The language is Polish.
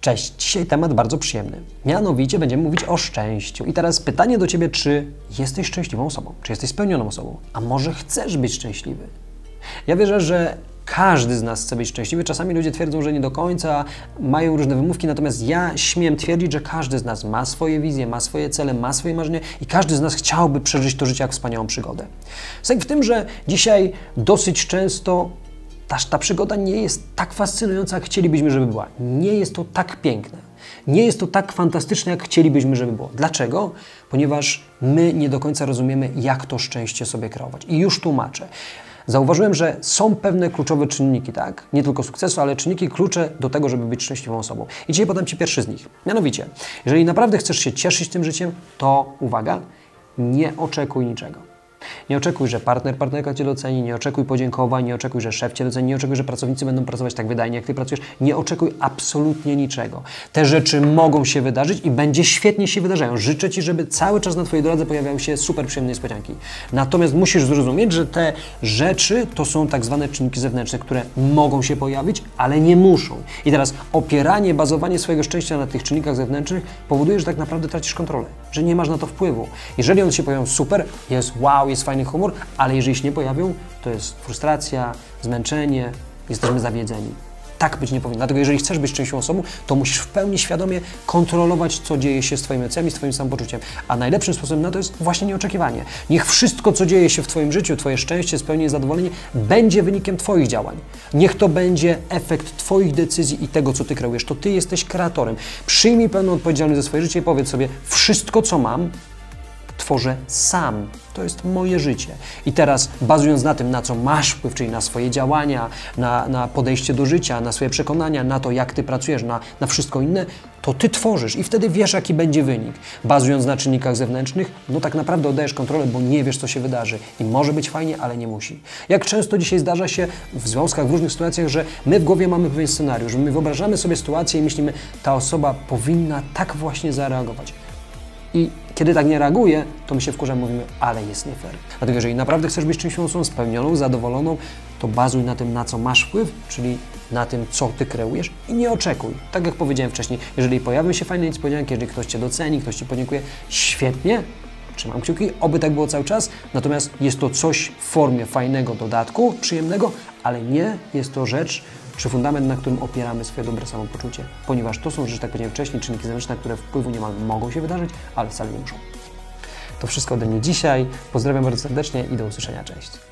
Cześć, dzisiaj temat bardzo przyjemny. Mianowicie będziemy mówić o szczęściu. I teraz pytanie do Ciebie, czy jesteś szczęśliwą osobą? Czy jesteś spełnioną osobą? A może chcesz być szczęśliwy? Ja wierzę, że każdy z nas chce być szczęśliwy. Czasami ludzie twierdzą, że nie do końca, mają różne wymówki, natomiast ja śmiem twierdzić, że każdy z nas ma swoje wizje, ma swoje cele, ma swoje marzenia i każdy z nas chciałby przeżyć to życie jak wspaniałą przygodę. Sęk w tym, że dzisiaj dosyć często ta, ta przygoda nie jest tak fascynująca, jak chcielibyśmy, żeby była. Nie jest to tak piękne. Nie jest to tak fantastyczne, jak chcielibyśmy, żeby było. Dlaczego? Ponieważ my nie do końca rozumiemy, jak to szczęście sobie kreować. I już tłumaczę. Zauważyłem, że są pewne kluczowe czynniki, tak? Nie tylko sukcesu, ale czynniki klucze do tego, żeby być szczęśliwą osobą. I dzisiaj podam Ci pierwszy z nich. Mianowicie, jeżeli naprawdę chcesz się cieszyć tym życiem, to uwaga, nie oczekuj niczego. Nie oczekuj, że partner, partnerka Cię doceni, nie oczekuj podziękowań, nie oczekuj, że szef Cię doceni, nie oczekuj, że pracownicy będą pracować tak wydajnie, jak Ty pracujesz. Nie oczekuj absolutnie niczego. Te rzeczy mogą się wydarzyć i będzie świetnie się wydarzają. Życzę Ci, żeby cały czas na Twojej drodze pojawiały się super przyjemne niespodzianki. Natomiast musisz zrozumieć, że te rzeczy to są tak zwane czynniki zewnętrzne, które mogą się pojawić, ale nie muszą. I teraz opieranie, bazowanie swojego szczęścia na tych czynnikach zewnętrznych powoduje, że tak naprawdę tracisz kontrolę, że nie masz na to wpływu. Jeżeli one się pojawią, super, jest wow, jest fajny humor, ale jeżeli się nie pojawią, to jest frustracja, zmęczenie, jesteśmy zawiedzeni. Tak być nie powinno. Dlatego jeżeli chcesz być szczęśliwą osobą, to musisz w pełni świadomie kontrolować, co dzieje się z Twoimi emocjami, z Twoim samopoczuciem. A najlepszym sposobem na to jest właśnie nieoczekiwanie. Niech wszystko, co dzieje się w Twoim życiu, Twoje szczęście, spełnienie, zadowolenie, będzie wynikiem Twoich działań. Niech to będzie efekt Twoich decyzji i tego, co Ty kreujesz. To Ty jesteś kreatorem. Przyjmij pełną odpowiedzialność za swoje życie i powiedz sobie, wszystko, co mam, tworzę sam. To jest moje życie. I teraz, bazując na tym, na co masz wpływ, czyli na swoje działania, na, na podejście do życia, na swoje przekonania, na to, jak ty pracujesz, na, na wszystko inne, to ty tworzysz i wtedy wiesz, jaki będzie wynik. Bazując na czynnikach zewnętrznych, no tak naprawdę oddajesz kontrolę, bo nie wiesz, co się wydarzy. I może być fajnie, ale nie musi. Jak często dzisiaj zdarza się w związkach, w różnych sytuacjach, że my w głowie mamy pewien scenariusz, my wyobrażamy sobie sytuację i myślimy, ta osoba powinna tak właśnie zareagować. I kiedy tak nie reaguje, to my się wkurzamy, mówimy, ale jest nie fair. Dlatego jeżeli naprawdę chcesz być czymś osobą spełnioną, zadowoloną, to bazuj na tym, na co masz wpływ, czyli na tym, co Ty kreujesz i nie oczekuj. Tak jak powiedziałem wcześniej, jeżeli pojawią się fajne niespodzianki, jeżeli ktoś Cię doceni, ktoś Ci podziękuje, świetnie, trzymam kciuki, oby tak było cały czas, natomiast jest to coś w formie fajnego dodatku, przyjemnego, ale nie jest to rzecz, czy fundament, na którym opieramy swoje dobre samopoczucie, ponieważ to są rzeczy, tak powiedziałem wcześniej, czynniki zewnętrzne, które wpływu niemal mogą się wydarzyć, ale wcale nie muszą. To wszystko ode mnie dzisiaj. Pozdrawiam bardzo serdecznie i do usłyszenia. Cześć.